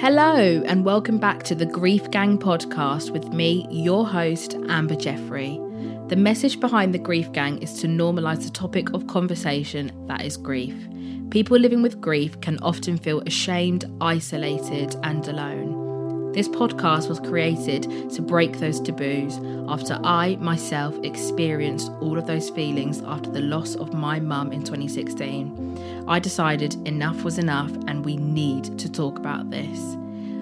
Hello, and welcome back to the Grief Gang podcast with me, your host, Amber Jeffrey. The message behind the Grief Gang is to normalise the topic of conversation that is grief. People living with grief can often feel ashamed, isolated, and alone. This podcast was created to break those taboos after I myself experienced all of those feelings after the loss of my mum in 2016. I decided enough was enough and we need to talk about this.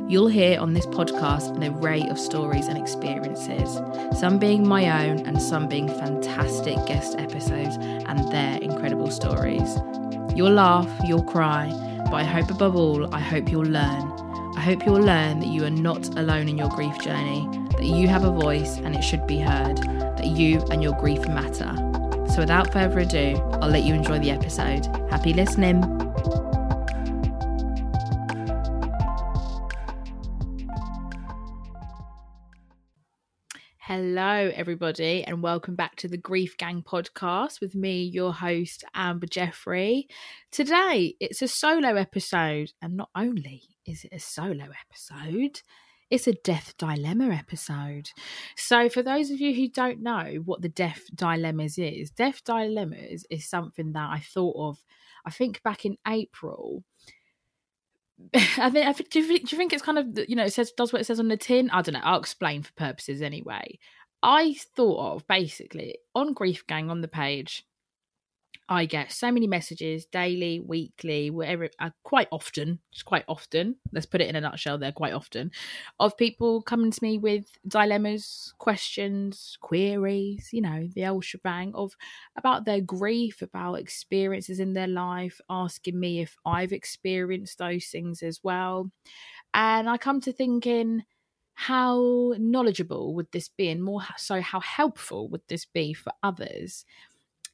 You'll hear on this podcast an array of stories and experiences, some being my own and some being fantastic guest episodes and their incredible stories. You'll laugh, you'll cry, but I hope above all, I hope you'll learn. I hope you'll learn that you are not alone in your grief journey, that you have a voice and it should be heard, that you and your grief matter. So without further ado, I'll let you enjoy the episode. Happy listening. Hello, everybody, and welcome back to the Grief Gang podcast with me, your host, Amber Jeffrey. Today, it's a solo episode, and not only is it a solo episode, it's a death dilemma episode. So, for those of you who don't know what the death dilemmas is, death dilemmas is something that I thought of, I think back in April. I mean, I think, do, you, think- do you think it's kind of you know it says does what it says on the tin? I don't know. I'll explain for purposes anyway. I thought of basically on Grief Gang on the page. I get so many messages daily, weekly, whatever, uh, quite often, just quite often. Let's put it in a nutshell there, quite often, of people coming to me with dilemmas, questions, queries, you know, the old shebang of about their grief, about experiences in their life, asking me if I've experienced those things as well. And I come to thinking, how knowledgeable would this be, and more so, how helpful would this be for others?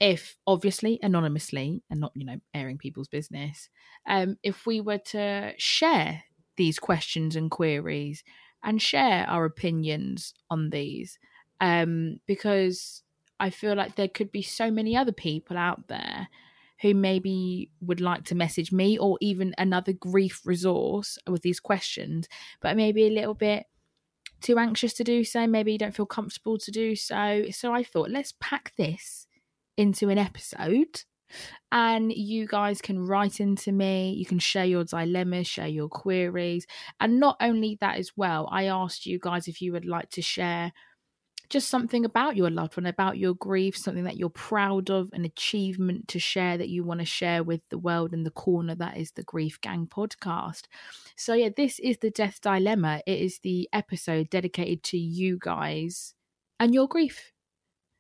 If obviously anonymously and not you know airing people's business um if we were to share these questions and queries and share our opinions on these um because i feel like there could be so many other people out there who maybe would like to message me or even another grief resource with these questions but maybe a little bit too anxious to do so maybe you don't feel comfortable to do so. So i thought let's pack this into an episode and you guys can write into me you can share your dilemmas share your queries and not only that as well i asked you guys if you would like to share just something about your loved one about your grief something that you're proud of an achievement to share that you want to share with the world in the corner that is the grief gang podcast. So yeah this is the death dilemma. It is the episode dedicated to you guys and your grief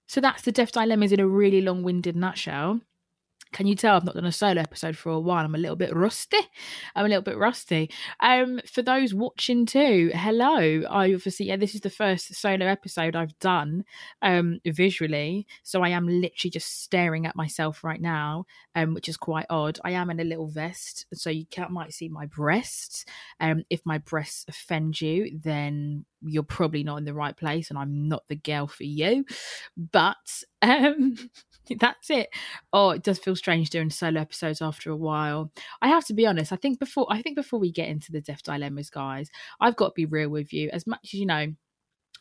so that's the Death Dilemmas in a really long winded nutshell. Can you tell I've not done a solo episode for a while? I'm a little bit rusty. I'm a little bit rusty. Um, for those watching too, hello. I obviously yeah, this is the first solo episode I've done um visually, so I am literally just staring at myself right now, um, which is quite odd. I am in a little vest, so you can, might see my breasts. Um, if my breasts offend you, then you're probably not in the right place, and I'm not the girl for you. But um. that's it. Oh, it does feel strange doing solo episodes after a while. I have to be honest. I think before I think before we get into the deaf dilemmas, guys, I've got to be real with you. As much as you know,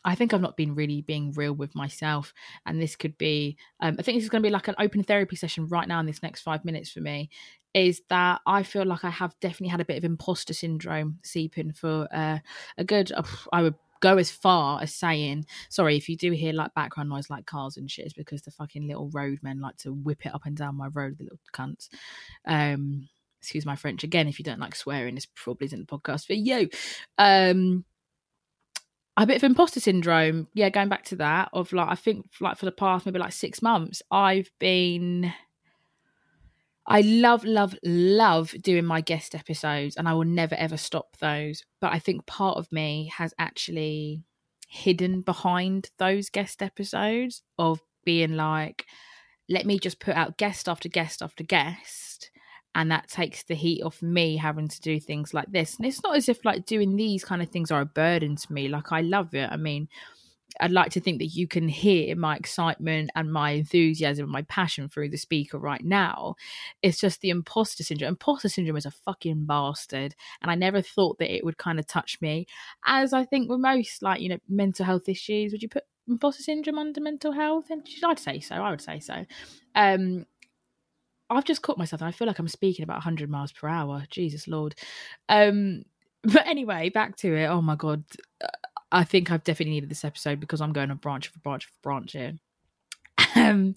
I think I've not been really being real with myself, and this could be. Um, I think this is going to be like an open therapy session right now in this next five minutes for me. Is that I feel like I have definitely had a bit of imposter syndrome seeping for uh, a good. I would go as far as saying, sorry, if you do hear like background noise like cars and shit, it's because the fucking little roadmen like to whip it up and down my road, the little cunts. Um, excuse my French again. If you don't like swearing, this probably isn't the podcast for you. Um, a bit of imposter syndrome. Yeah, going back to that, of like, I think like for the past maybe like six months, I've been I love, love, love doing my guest episodes, and I will never ever stop those. But I think part of me has actually hidden behind those guest episodes of being like, let me just put out guest after guest after guest. And that takes the heat off me having to do things like this. And it's not as if like doing these kind of things are a burden to me. Like I love it. I mean, I'd like to think that you can hear my excitement and my enthusiasm and my passion through the speaker right now. It's just the imposter syndrome. Imposter syndrome is a fucking bastard. And I never thought that it would kind of touch me. As I think with most, like, you know, mental health issues, would you put imposter syndrome under mental health? And I'd say so. I would say so. Um, I've just caught myself. And I feel like I'm speaking about 100 miles per hour. Jesus Lord. Um, but anyway, back to it. Oh my God. I think I've definitely needed this episode because I'm going a branch for branch for branch here. Um,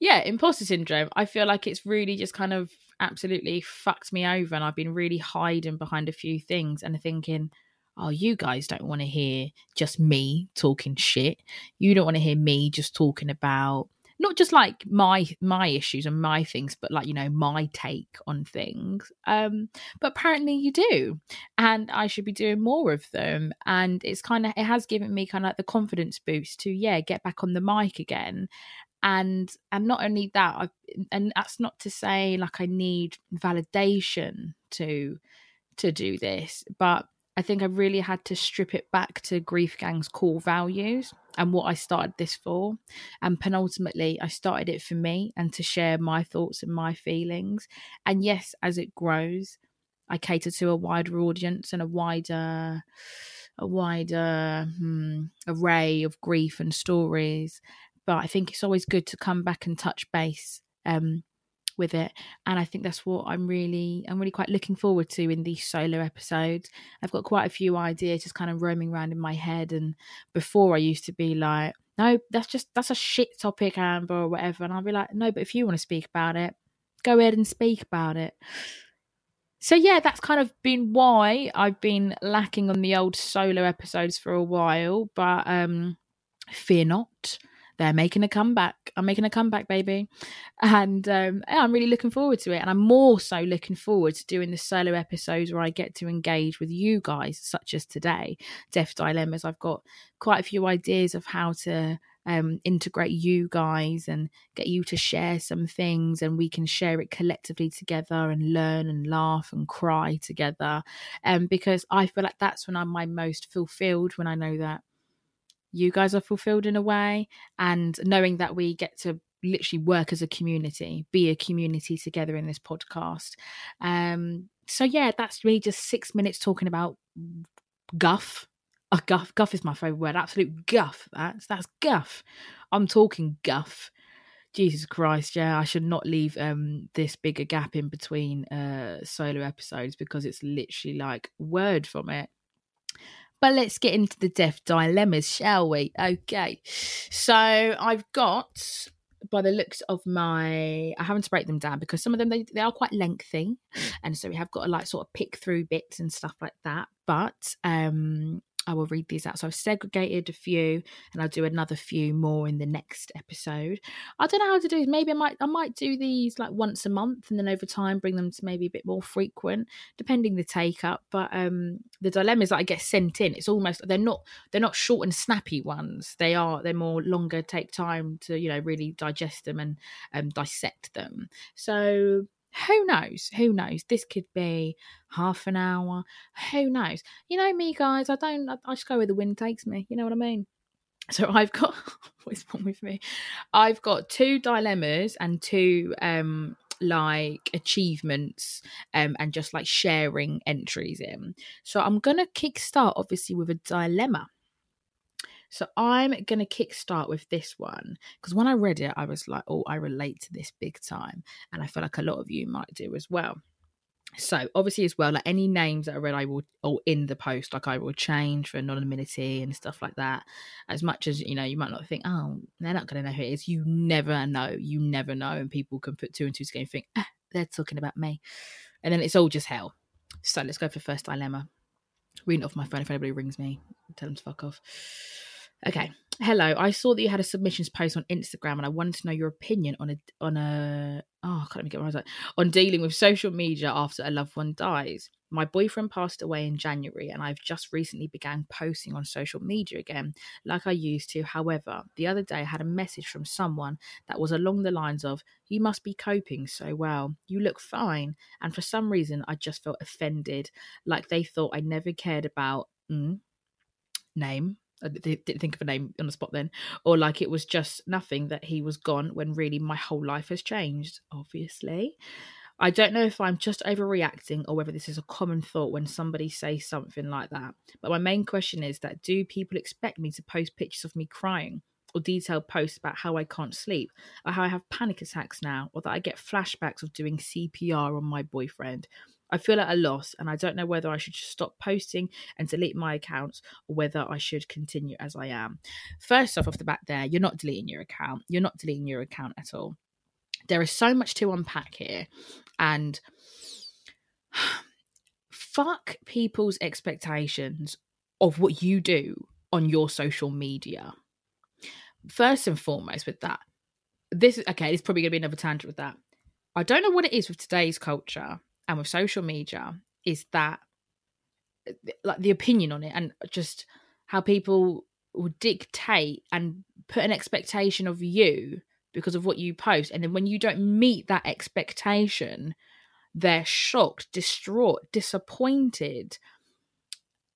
yeah, imposter syndrome. I feel like it's really just kind of absolutely fucked me over, and I've been really hiding behind a few things and thinking, oh, you guys don't want to hear just me talking shit. You don't want to hear me just talking about not just like my my issues and my things but like you know my take on things um but apparently you do and i should be doing more of them and it's kind of it has given me kind of like the confidence boost to yeah get back on the mic again and and not only that i and that's not to say like i need validation to to do this but I think I really had to strip it back to Grief Gang's core values and what I started this for. And penultimately, I started it for me and to share my thoughts and my feelings. And yes, as it grows, I cater to a wider audience and a wider a wider hmm, array of grief and stories. But I think it's always good to come back and touch base um, with it and i think that's what i'm really i'm really quite looking forward to in these solo episodes. I've got quite a few ideas just kind of roaming around in my head and before i used to be like no that's just that's a shit topic amber or whatever and i'll be like no but if you want to speak about it go ahead and speak about it. So yeah that's kind of been why i've been lacking on the old solo episodes for a while but um fear not they're making a comeback. I'm making a comeback, baby. And um, I'm really looking forward to it. And I'm more so looking forward to doing the solo episodes where I get to engage with you guys, such as today, Deaf Dilemmas. I've got quite a few ideas of how to um, integrate you guys and get you to share some things and we can share it collectively together and learn and laugh and cry together um, because i feel like that's when i'm my most fulfilled when i know that you guys are fulfilled in a way and knowing that we get to literally work as a community be a community together in this podcast. Um so yeah that's really just six minutes talking about guff. Oh, guff guff is my favorite word absolute guff that's that's guff. I'm talking guff. Jesus christ yeah i should not leave um this bigger gap in between uh solo episodes because it's literally like word from it but let's get into the deaf dilemmas, shall we? Okay. So I've got, by the looks of my, I haven't to break them down because some of them they, they are quite lengthy, and so we have got to like sort of pick through bits and stuff like that. But um, I will read these out. So I've segregated a few and I'll do another few more in the next episode. I don't know how to do this. Maybe I might I might do these like once a month and then over time bring them to maybe a bit more frequent, depending the take up. But um the dilemmas that I get sent in, it's almost they're not they're not short and snappy ones. They are they're more longer, take time to, you know, really digest them and um dissect them. So who knows? Who knows? This could be half an hour. Who knows? You know me, guys. I don't. I, I just go where the wind takes me. You know what I mean? So I've got what's wrong with me? I've got two dilemmas and two um like achievements um and just like sharing entries in. So I'm gonna kickstart obviously with a dilemma. So I'm going to kickstart with this one because when I read it, I was like, oh, I relate to this big time. And I feel like a lot of you might do as well. So obviously as well, like any names that I read, I will or in the post, like I will change for anonymity and stuff like that. As much as you know, you might not think, oh, they're not going to know who it is. You never know. You never know, and people can put two and two together and think, ah, they're talking about me, and then it's all just hell. So let's go for first dilemma. Reading off my phone if anybody rings me, tell them to fuck off. Okay. Hello. I saw that you had a submissions post on Instagram and I wanted to know your opinion on a on a oh, I can't even get my words on dealing with social media after a loved one dies. My boyfriend passed away in January and I've just recently began posting on social media again like I used to. However, the other day I had a message from someone that was along the lines of you must be coping so well. You look fine. And for some reason I just felt offended like they thought I never cared about mm, name I didn't think of a name on the spot then, or like it was just nothing that he was gone when really my whole life has changed, obviously. I don't know if I'm just overreacting or whether this is a common thought when somebody says something like that. But my main question is that do people expect me to post pictures of me crying or detailed posts about how I can't sleep or how I have panic attacks now or that I get flashbacks of doing CPR on my boyfriend I feel at a loss and I don't know whether I should stop posting and delete my accounts or whether I should continue as I am. First off, off the back there, you're not deleting your account. You're not deleting your account at all. There is so much to unpack here. And fuck people's expectations of what you do on your social media. First and foremost, with that, this is okay, it's probably going to be another tangent with that. I don't know what it is with today's culture and with social media is that like the opinion on it and just how people will dictate and put an expectation of you because of what you post. And then when you don't meet that expectation they're shocked distraught disappointed.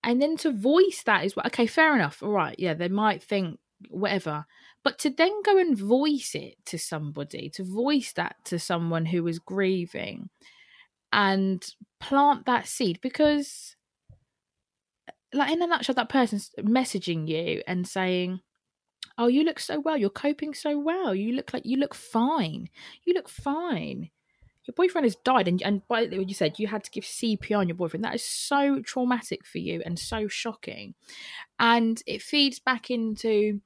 And then to voice that is okay fair enough. All right yeah they might think whatever. But to then go and voice it to somebody to voice that to someone who is grieving and plant that seed because like in a nutshell that person's messaging you and saying oh you look so well. You're coping so well. You look like you look fine. You look fine. Your boyfriend has died. And and by what you said you had to give cpr on your boyfriend. That is so traumatic for you and so shocking. And it feeds back into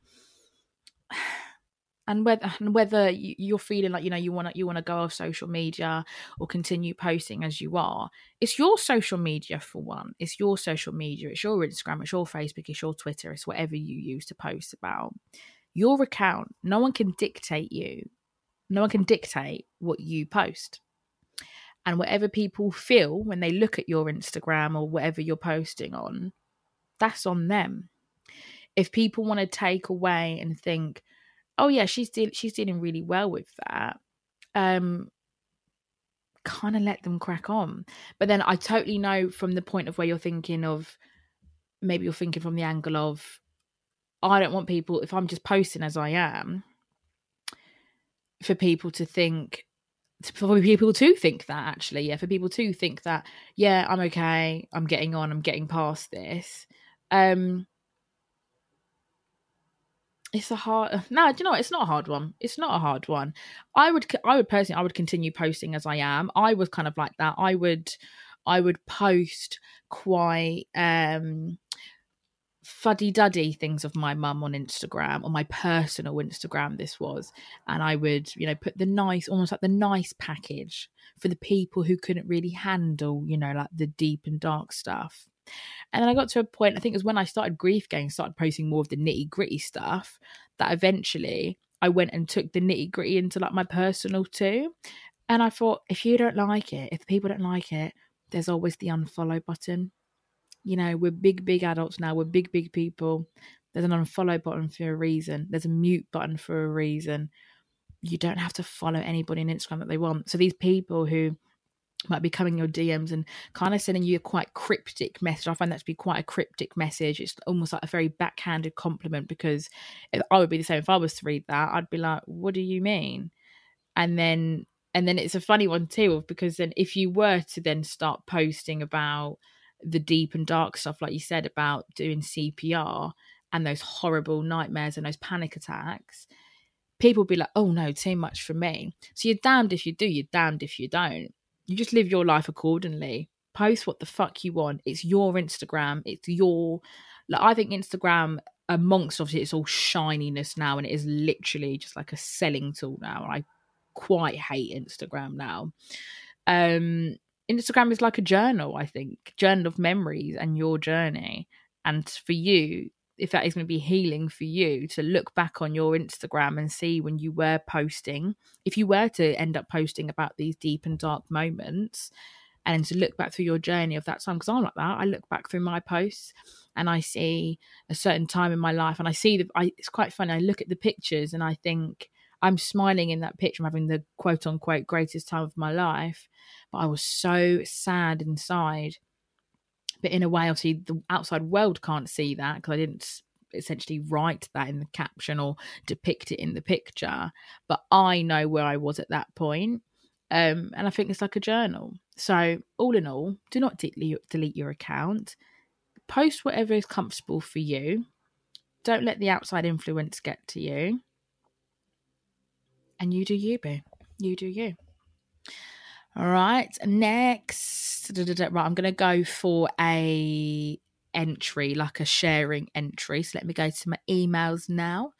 and whether and whether you're feeling like you know you want to you want to go off social media or continue posting as you are. It's your social media for one. It's your social media. It's your instagram. It's your facebook. It's your twitter. It's whatever you use to post about. Your account no one can dictate you. No one can dictate what you post. And whatever people feel when they look at your instagram or whatever you're posting on that's on them. If people want to take away and think oh yeah, she's de- she's dealing really well with that. Um, kind of let them crack on. But then I totally know from the point of where you're thinking of, maybe you're thinking from the angle of, I don't want people if I'm just posting as I am, for people to think for people to think that actually yeah for people to think that yeah i'm okay i'm getting on i'm getting past this um it's a hard no do you know what? it's not a hard one. It's not a hard one. I would i would personally i would continue posting as i am. I was kind of like that. I would i would post quite um fuddy duddy things of my mum on Instagram on my personal Instagram this was. And I would you know put the nice almost like the nice package for the people who couldn't really handle you know like the deep and dark stuff And then I got to a point, I think it was when I started Grief Gang, started posting more of the nitty gritty stuff, that eventually I went and took the nitty gritty into like my personal too. And I thought, if you don't like it, if people don't like it, there's always the unfollow button. You know, we're big, big adults now. We're big, big people. There's an unfollow button for a reason. There's a mute button for a reason. You don't have to follow anybody on Instagram that they want. So these people who might be coming your DMs and kind of sending you a quite cryptic message. I find that to be quite a cryptic message. It's almost like a very backhanded compliment because I would be the same if I was to read that. I'd be like, "What do you mean?" And then and then it's a funny one too because then if you were to then start posting about the deep and dark stuff like you said about doing CPR and those horrible nightmares and those panic attacks people be like oh no too much for me so you're damned if you do you're damned if you don't you just live your life accordingly. Post what the fuck you want. It's your instagram. It's your like i think instagram amongst obviously it's all shininess now and it is literally just like a selling tool now. I quite hate instagram now. Um instagram is like a journal i think. Journal of memories and your journey. And for you if that is going to be healing for you to look back on your Instagram and see when you were posting, if you were to end up posting about these deep and dark moments, and to look back through your journey of that time, because I'm like that. I look back through my posts and I see a certain time in my life, and I see that it's quite funny. I look at the pictures and I think I'm smiling in that picture, I'm having the quote unquote greatest time of my life, but I was so sad inside but in a way, obviously, the outside world can't see that because I didn't essentially write that in the caption or depict it in the picture. But I know where I was at that point. Um, and I think it's like a journal. So, all in all, do not delete, delete your account. Post whatever is comfortable for you. Don't let the outside influence get to you. And you do you, boo. You do you. All right, next, right, I'm going to go for a entry, like a sharing entry. So let me go to my emails now.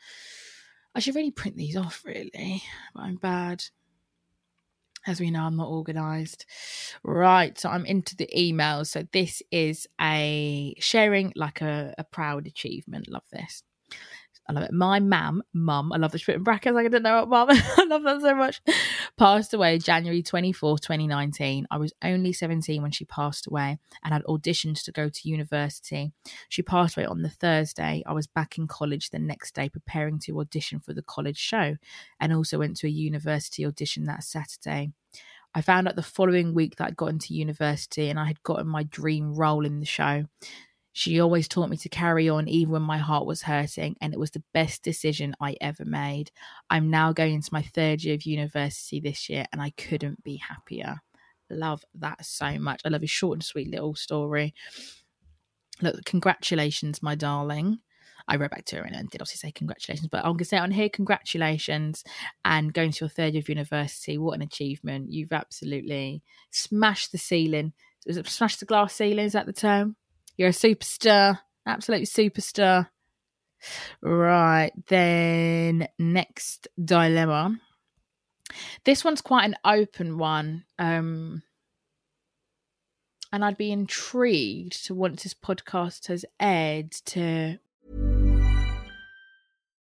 I should really print these off, really, but I'm bad. As we know, I'm not organised. Right, so I'm into the emails. So this is a sharing like a, a proud achievement. Love this. I love it. My mam, mum, I love the in brackets. I didn't know what mum. I love that so much. Passed away January 24th, 2019. I was only 17 when she passed away and had auditioned to go to university. She passed away on the Thursday. I was back in college the next day preparing to audition for the college show and also went to a university audition that Saturday. I found out the following week that I'd gotten into university and I had gotten my dream role in the show. She always taught me to carry on even when my heart was hurting, and it was the best decision I ever made. I'm now going into my third year of university this year, and I couldn't be happier. Love that so much. I love your short and sweet little story. Look, congratulations, my darling. I wrote back to her and did obviously say congratulations, but I'm going to say on here, congratulations and going to your third year of university. What an achievement. You've absolutely smashed the ceiling. Was it smashed the glass ceiling? Is that the term? You're a superstar, absolute superstar. Right, then next dilemma. This one's quite an open one. Um, and I'd be intrigued to once this podcast has aired to.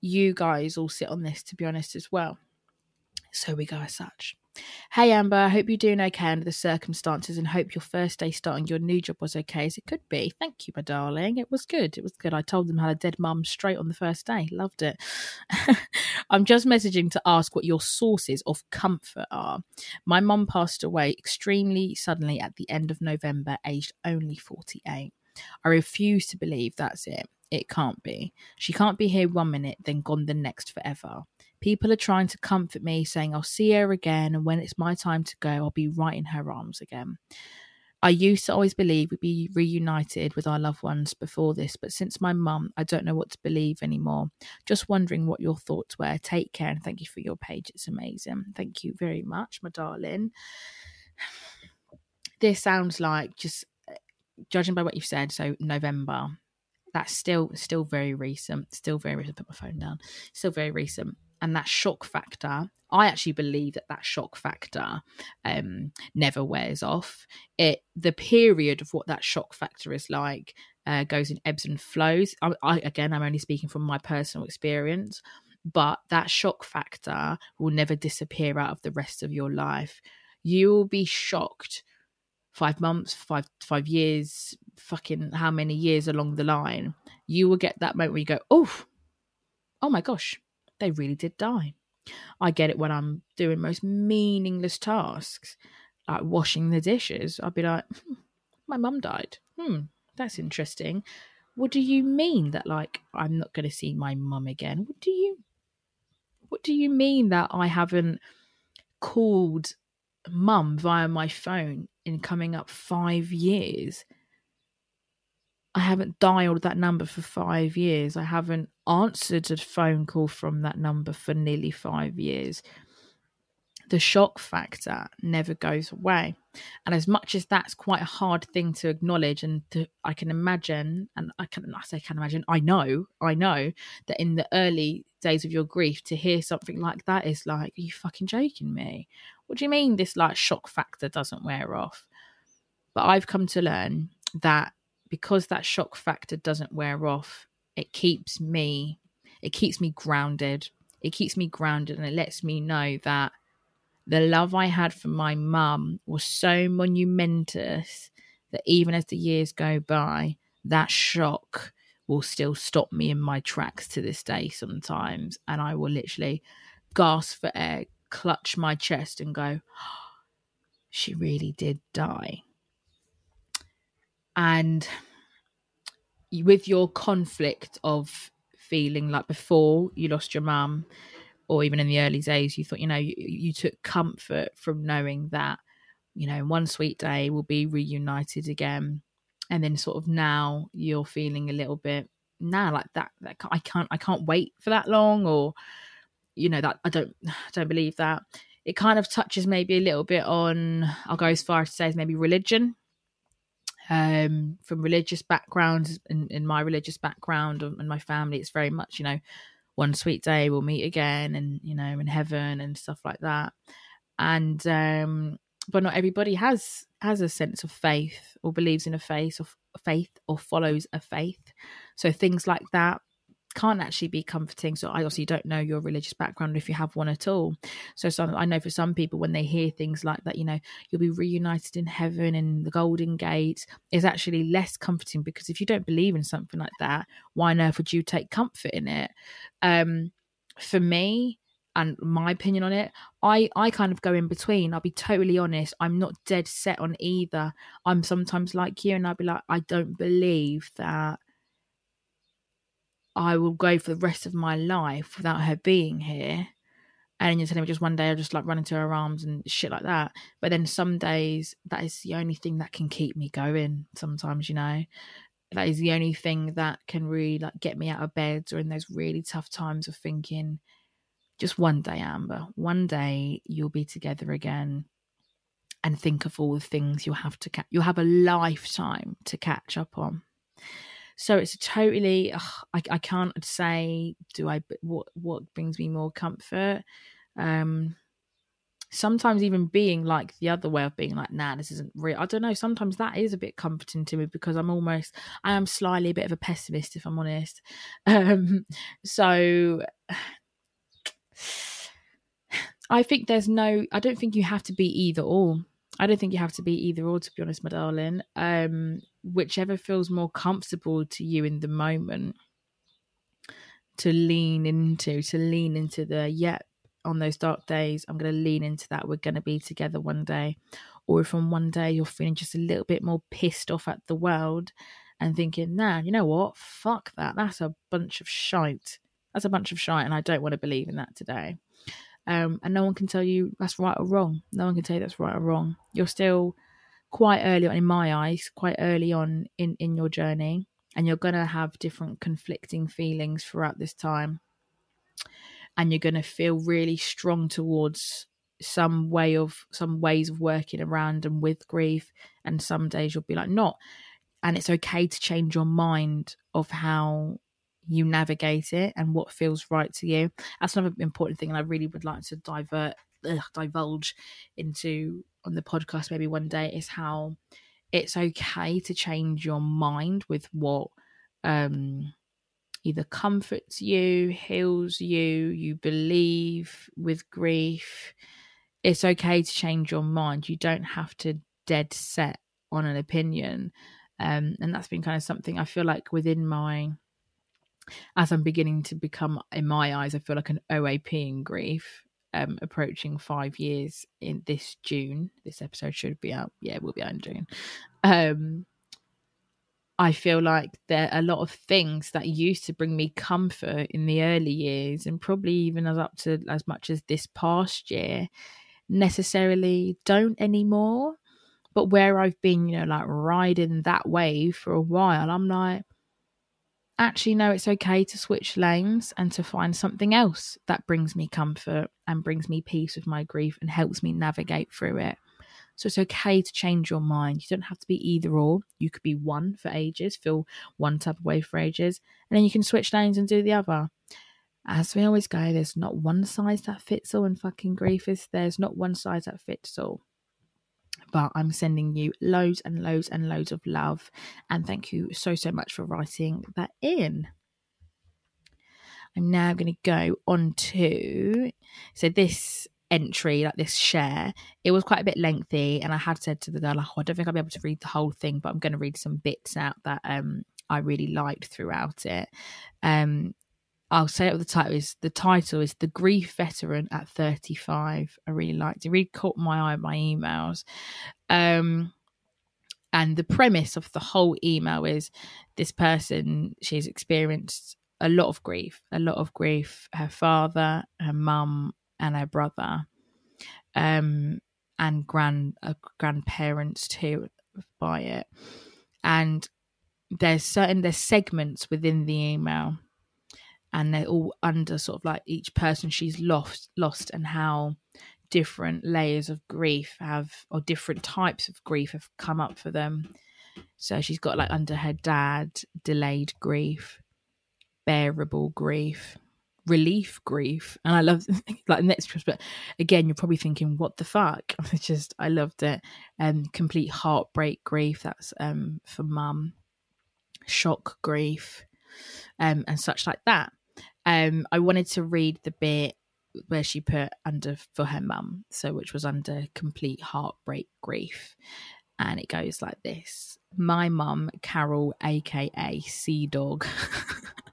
you guys all sit on this, to be honest, as well. So we go as such. Hey Amber, I hope you're doing okay under the circumstances and hope your first day starting your new job was okay as it could be. Thank you, my darling. It was good. It was good. I told them how a dead mum straight on the first day. Loved it. I'm just messaging to ask what your sources of comfort are. My mum passed away extremely suddenly at the end of November, aged only 48. I refuse to believe that's it. It can't be. She can't be here one minute, then gone the next forever. People are trying to comfort me, saying I'll see her again, and when it's my time to go, I'll be right in her arms again. I used to always believe we'd be reunited with our loved ones before this, but since my mum, I don't know what to believe anymore. Just wondering what your thoughts were. Take care and thank you for your page. It's amazing. Thank you very much, my darling. This sounds like just uh, judging by what you've said, so November. That's still still very recent. Still very recent. Put my phone down. Still very recent and that shock factor i actually believe that that shock factor um, never wears off it the period of what that shock factor is like uh, goes in ebbs and flows I, I again i'm only speaking from my personal experience but that shock factor will never disappear out of the rest of your life you will be shocked five months five five years fucking how many years along the line you will get that moment where you go oh oh my gosh they really did die. I get it when I'm doing most meaningless tasks, like washing the dishes. I'd be like, hmm, my mum died. Hmm, that's interesting. What do you mean that like I'm not going to see my mum again? What do you What do you mean that I haven't called mum via my phone in coming up 5 years? I haven't dialed that number for five years. I haven't answered a phone call from that number for nearly five years. The shock factor never goes away. And as much as that's quite a hard thing to acknowledge, and to, I can imagine, and I can I say can imagine, I know, I know that in the early days of your grief, to hear something like that is like, are you fucking joking me? What do you mean this like shock factor doesn't wear off? But I've come to learn that because that shock factor doesn't wear off, it keeps me it keeps me grounded. It keeps me grounded and it lets me know that the love I had for my mum was so monumentous that even as the years go by, that shock will still stop me in my tracks to this day sometimes. And I will literally gasp for air, clutch my chest, and go, She really did die and with your conflict of feeling like before you lost your mum or even in the early days you thought you know you, you took comfort from knowing that you know one sweet day we'll be reunited again. And then sort of now you're feeling a little bit now nah, like that that i can't i can't wait for that long or you know that i don't I don't believe that. It kind of touches maybe a little bit on i'll go as far as to say maybe religion um, from religious backgrounds in, in my religious background and my family it's very much you know one sweet day we'll meet again and you know in heaven and stuff like that. And um but not everybody has has a sense of faith or believes in a faith or faith or follows a faith. So things like that can't actually be comforting. So I obviously don't know your religious background if you have one at all. So some, I know for some people when they hear things like that, you know, you'll be reunited in heaven and the Golden Gate is actually less comforting because if you don't believe in something like that, why on earth would you take comfort in it? Um, for me, and my opinion on it i i kind of go in between i'll be totally honest i'm not dead set on either i'm sometimes like you and i'll be like i don't believe that I will go for the rest of my life without her being here. And you're telling me just one day I'll just like run into her arms and shit like that. But then some days that is the only thing that can keep me going. Sometimes, you know, that is the only thing that can really like get me out of bed or in those really tough times of thinking, just one day, Amber, one day you'll be together again and think of all the things you'll have to catch. You'll have a lifetime to catch up on. So it's a totally. Ugh, I, I can't say. Do I? What what brings me more comfort? Um, sometimes even being like the other way of being like, nah, this isn't real. I don't know. Sometimes that is a bit comforting to me because I'm almost, I am slightly a bit of a pessimist, if I'm honest. Um, so I think there's no. I don't think you have to be either or. I don't think you have to be either or. To be honest, my darling, um, whichever feels more comfortable to you in the moment, to lean into, to lean into the yep. On those dark days, I'm going to lean into that. We're going to be together one day, or if on one day you're feeling just a little bit more pissed off at the world and thinking, nah, you know what? Fuck that. That's a bunch of shite. That's a bunch of shite, and I don't want to believe in that today. Um, and no one can tell you that's right or wrong. No one can tell you that's right or wrong. You're still quite early on, in my eyes, quite early on in, in your journey, and you're going to have different conflicting feelings throughout this time. And you're going to feel really strong towards some way of some ways of working around and with grief and some days you'll be like not and it's okay to change your mind of how you navigate it and what feels right to you. That's another important thing, and I really would like to divert, ugh, divulge into on the podcast maybe one day is how it's okay to change your mind with what um either comforts you, heals you, you believe with grief. It's okay to change your mind. You don't have to dead set on an opinion. Um, and that's been kind of something I feel like within my as I'm beginning to become, in my eyes, I feel like an OAP in grief, um, approaching five years in this June. This episode should be out. Yeah, we'll be out in June. Um, I feel like there are a lot of things that used to bring me comfort in the early years, and probably even as up to as much as this past year, necessarily don't anymore. But where I've been, you know, like riding that wave for a while, I'm like, actually no it's okay to switch lanes and to find something else that brings me comfort and brings me peace with my grief and helps me navigate through it. So it's okay to change your mind. You don't have to be either or. You could be one for ages feel one type of way for ages and then you can switch lanes and do the other. As we always go there's not one size that fits all and fucking grief is there's not one size that fits all but I'm sending you loads and loads and loads of love. And thank you so, so much for writing that in. I'm now going to go on to so this entry, like this share, it was quite a bit lengthy, and I had said to the girl, oh, I don't think I'll be able to read the whole thing, but I'm going to read some bits out that um I really liked throughout it. Um, I'll say it with the title is the title is the grief veteran at 35. I really liked it. really caught my eye my emails. Um and the premise of the whole email is this person she's experienced a lot of grief, a lot of grief. Her father, her mum, and her brother, um, and grand uh, grandparents too by it. And there's certain there's segments within the email and they're all under sort of like each person she's lost lost and how different layers of grief have or different types of grief have come up for them. So she's got like under her dad delayed grief bearable grief relief grief. And i love like next but again you're probably thinking what the fuck? It's just i loved it. Um complete heartbreak grief that's um for mum. Shock grief um and such like that um, I wanted to read the bit where she put under for her mum, so which was under complete heartbreak grief. And it goes like this My mum, Carol, aka Sea Dog.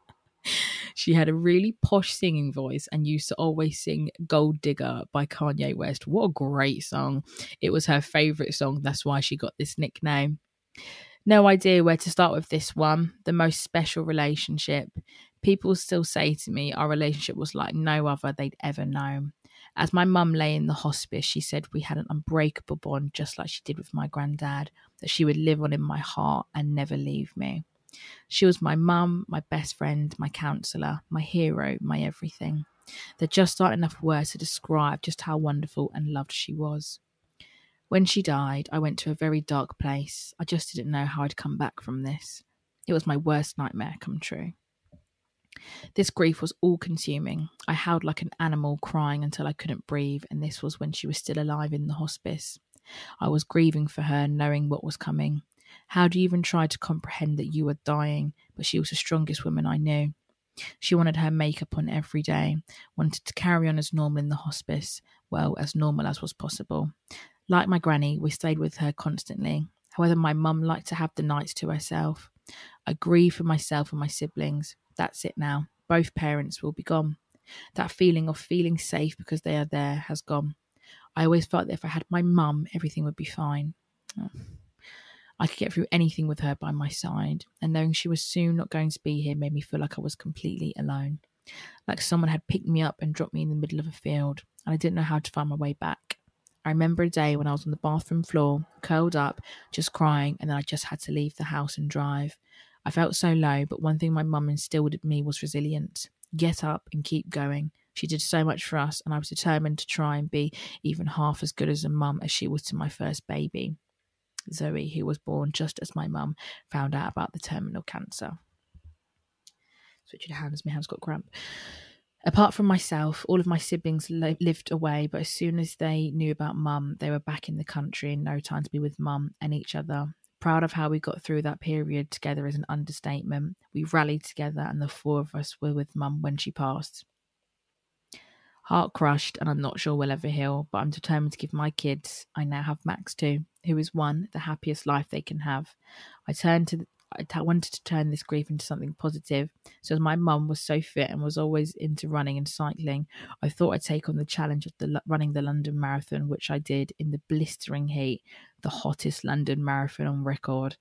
she had a really posh singing voice and used to always sing Gold Digger by Kanye West. What a great song! It was her favourite song, that's why she got this nickname. No idea where to start with this one. The most special relationship people still say to me our relationship was like no other they'd ever known. As my mum lay in the hospice, she said we had an unbreakable bond, just like she did with my granddad, that she would live on in my heart and never leave me. She was my mum, my best friend, my counsellor, my hero, my everything. There just aren't enough words to describe just how wonderful and loved she was. When she died, I went to a very dark place. I just didn't know how I'd come back from this. It was my worst nightmare come true. This grief was all consuming. I howled like an animal, crying until I couldn't breathe, and this was when she was still alive in the hospice. I was grieving for her, knowing what was coming. How do you even try to comprehend that you were dying? But she was the strongest woman I knew. She wanted her makeup on every day, wanted to carry on as normal in the hospice, well, as normal as was possible. Like my granny, we stayed with her constantly. However, my mum liked to have the nights to herself. I grieve for myself and my siblings. That's it now. Both parents will be gone. That feeling of feeling safe because they are there has gone. I always felt that if I had my mum, everything would be fine. I could get through anything with her by my side, and knowing she was soon not going to be here made me feel like I was completely alone. Like someone had picked me up and dropped me in the middle of a field, and I didn't know how to find my way back. I remember a day when I was on the bathroom floor, curled up, just crying, and then I just had to leave the house and drive. I felt so low, but one thing my mum instilled in me was resilience. Get up and keep going. She did so much for us, and I was determined to try and be even half as good as a mum as she was to my first baby. Zoe, who was born just as my mum found out about the terminal cancer. Switching hands, my hands got cramp. Apart from myself, all of my siblings li- lived away, but as soon as they knew about mum, they were back in the country in no time to be with mum and each other. Proud of how we got through that period together is an understatement. We rallied together, and the four of us were with mum when she passed heart crushed, and I'm not sure we'll ever heal, but I'm determined to give my kids, I now have Max too, who is one, the happiest life they can have. I turned to I t- wanted to turn this grief into something positive. So, as my mum was so fit and was always into running and cycling, I thought I'd take on the challenge of the running the London Marathon, which I did in the blistering heat, the hottest London Marathon on record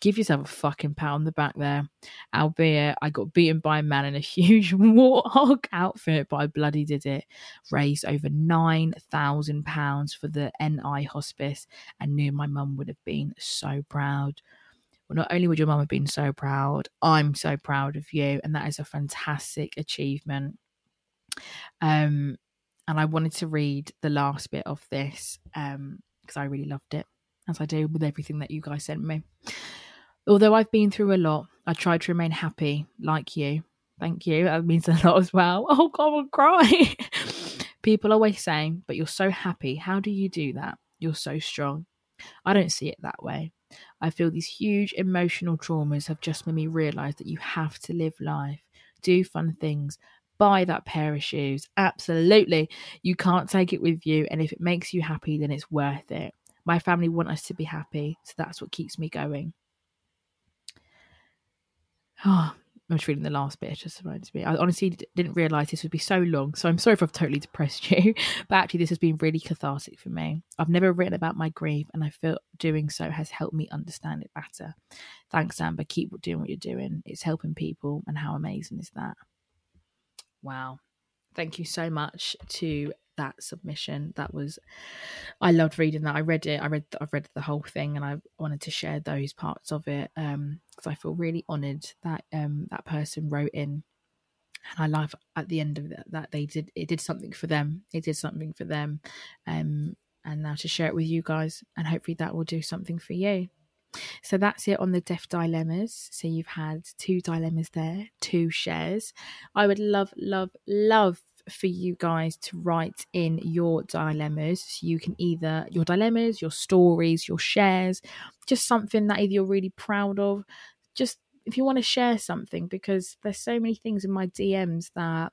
give yourself a fucking pat on the back there. Albeit I got beaten by a man in a huge warthog outfit, but I bloody did it. Raised over nine thousand pounds for the NI hospice and knew my mum would have been so proud. Well, not only would your mum have been so proud, I'm so proud of you, and that is a fantastic achievement. Um, and I wanted to read the last bit of this um because I really loved it, as I do with everything that you guys sent me. Although I've been through a lot, I try to remain happy, like you. Thank you. That means a lot as well. Oh, God, I'll cry. People always say, but you're so happy. How do you do that? You're so strong. I don't see it that way. I feel these huge emotional traumas have just made me realize that you have to live life, do fun things, buy that pair of shoes. Absolutely. You can't take it with you. And if it makes you happy, then it's worth it. My family want us to be happy. So that's what keeps me going. Oh, I'm just reading the last bit. It just reminds me. I honestly didn't realize this would be so long. So I'm sorry if I've totally depressed you. But actually, this has been really cathartic for me. I've never written about my grief, and I feel doing so has helped me understand it better. Thanks, Amber. Keep doing what you're doing. It's helping people. And how amazing is that? Wow. Thank you so much to that submission. That was, I loved reading that. I read it. I read, I've read the whole thing, and I wanted to share those parts of it um because I feel really honoured that um that person wrote in, and I love at the end of that that they did it did something for them. It did something for them, um, and now to share it with you guys, and hopefully that will do something for you. So that's it on the death dilemmas. So you've had two dilemmas there, two shares. I would love, love, love for you guys to write in your dilemmas. So you can either your dilemmas, your stories, your shares, just something that either you're really proud of. Just if you want to share something, because there's so many things in my DMs that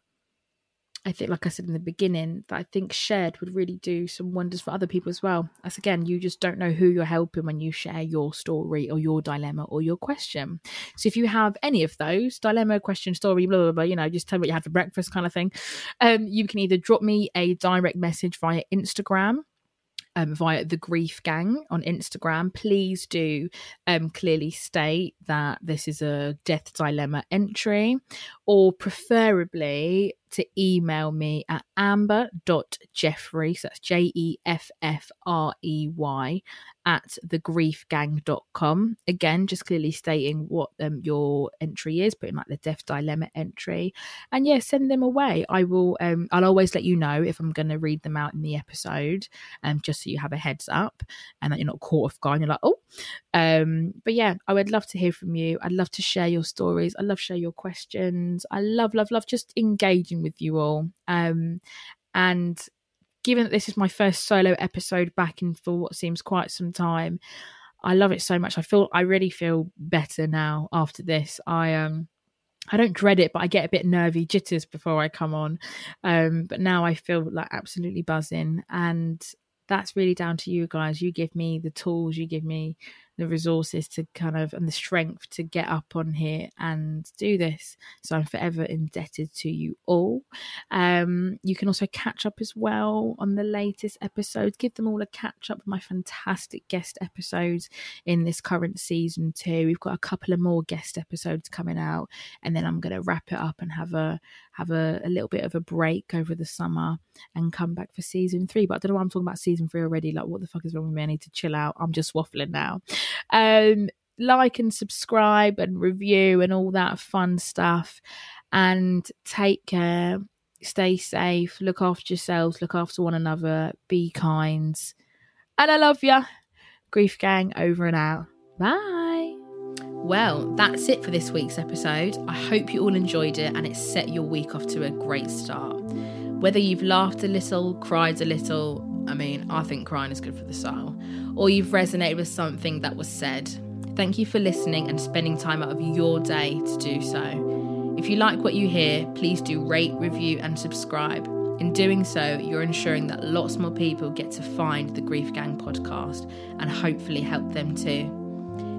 I think, like I said in the beginning, that I think shared would really do some wonders for other people as well. As again, you just don't know who you're helping when you share your story or your dilemma or your question. So if you have any of those dilemma, question, story, blah blah blah, you know, just tell me what you had for breakfast, kind of thing. Um, you can either drop me a direct message via Instagram um, via the Grief Gang on Instagram, please do um, clearly state that this is a death dilemma entry, or preferably to email me at amber.jeffrey, so that's J E F F R E Y, at thegriefgang.com. Again, just clearly stating what um, your entry is, putting like the death dilemma entry. And yeah, send them away. I will, um, I'll always let you know if I'm going to read them out in the episode, um, just so you have a heads up and that you're not caught off guard. and You're like, oh, um, but yeah, I would love to hear from you. I'd love to share your stories. I love share your questions. I love, love, love just engaging with you all. Um, and given that this is my first solo episode back in for what seems quite some time, I love it so much. I feel I really feel better now after this. I um I don't dread it, but I get a bit nervy jitters before I come on. Um, but now I feel like absolutely buzzing. And that's really down to you guys. You give me the tools, you give me the resources to kind of and the strength to get up on here and do this. So I'm forever indebted to you all. Um, you can also catch up as well on the latest episodes. Give them all a catch up with my fantastic guest episodes in this current season too. We've got a couple of more guest episodes coming out, and then I'm going to wrap it up and have a have a, a, little bit of a break over the summer and come back for season three. But I don't know why I'm talking about season three already. Like, what the fuck is wrong with me? I need to chill out. I'm just waffling now. Um, like and subscribe and review and all that fun stuff. And take care. Stay safe. Look after yourselves. Look after one another. Be kind. And I love you. Grief Gang over and out. Bye. Well, that's it for this week's episode. I hope you all enjoyed it and it set your week off to a great start. Whether you've laughed a little, cried a little, I mean, I think crying is good for the soul, or you've resonated with something that was said, thank you for listening and spending time out of your day to do so. If you like what you hear, please do rate, review, and subscribe. In doing so, you're ensuring that lots more people get to find the Grief Gang podcast and hopefully help them too.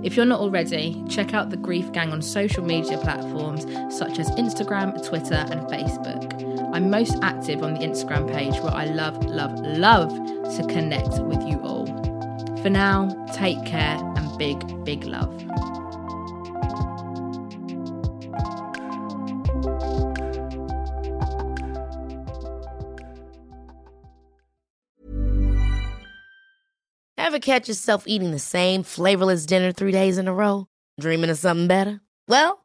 If you're not already, check out the Grief Gang on social media platforms such as Instagram, Twitter, and Facebook. I'm most active on the Instagram page where I love, love, love to connect with you all. For now, take care and big, big love. Ever catch yourself eating the same flavorless dinner three days in a row? Dreaming of something better? Well,